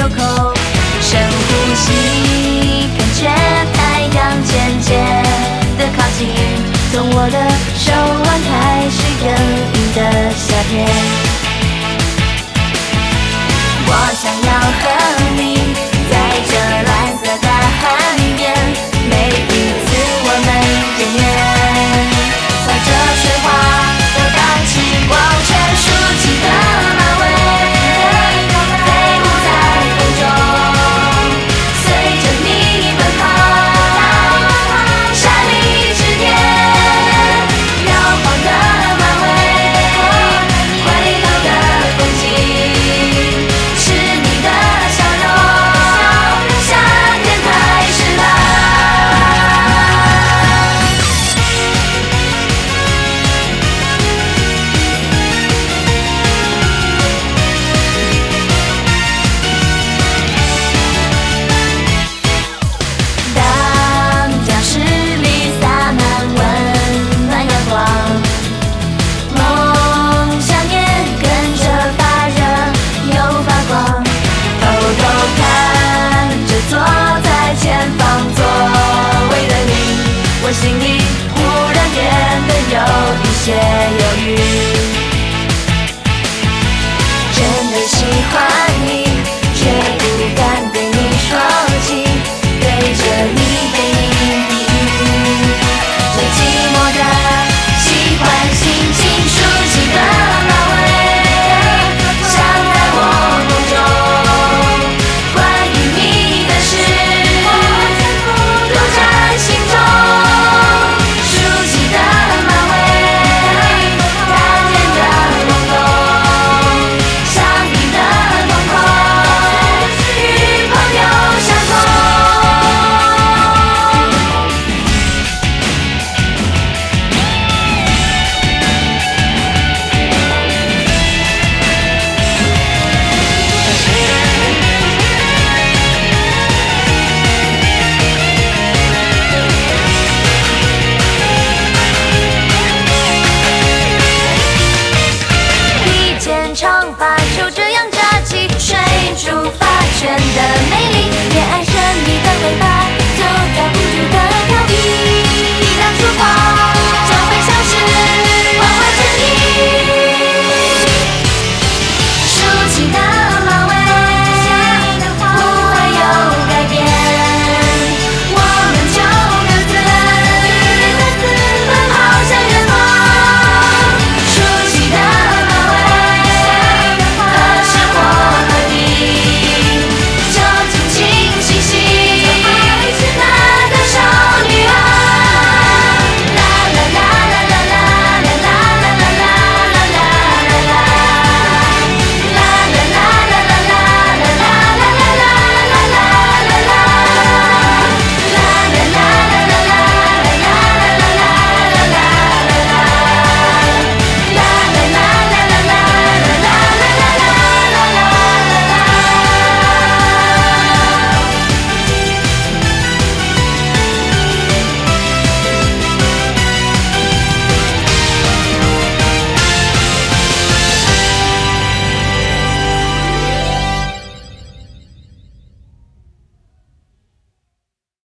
收口深呼吸感觉太阳渐渐的靠近从我的手腕开始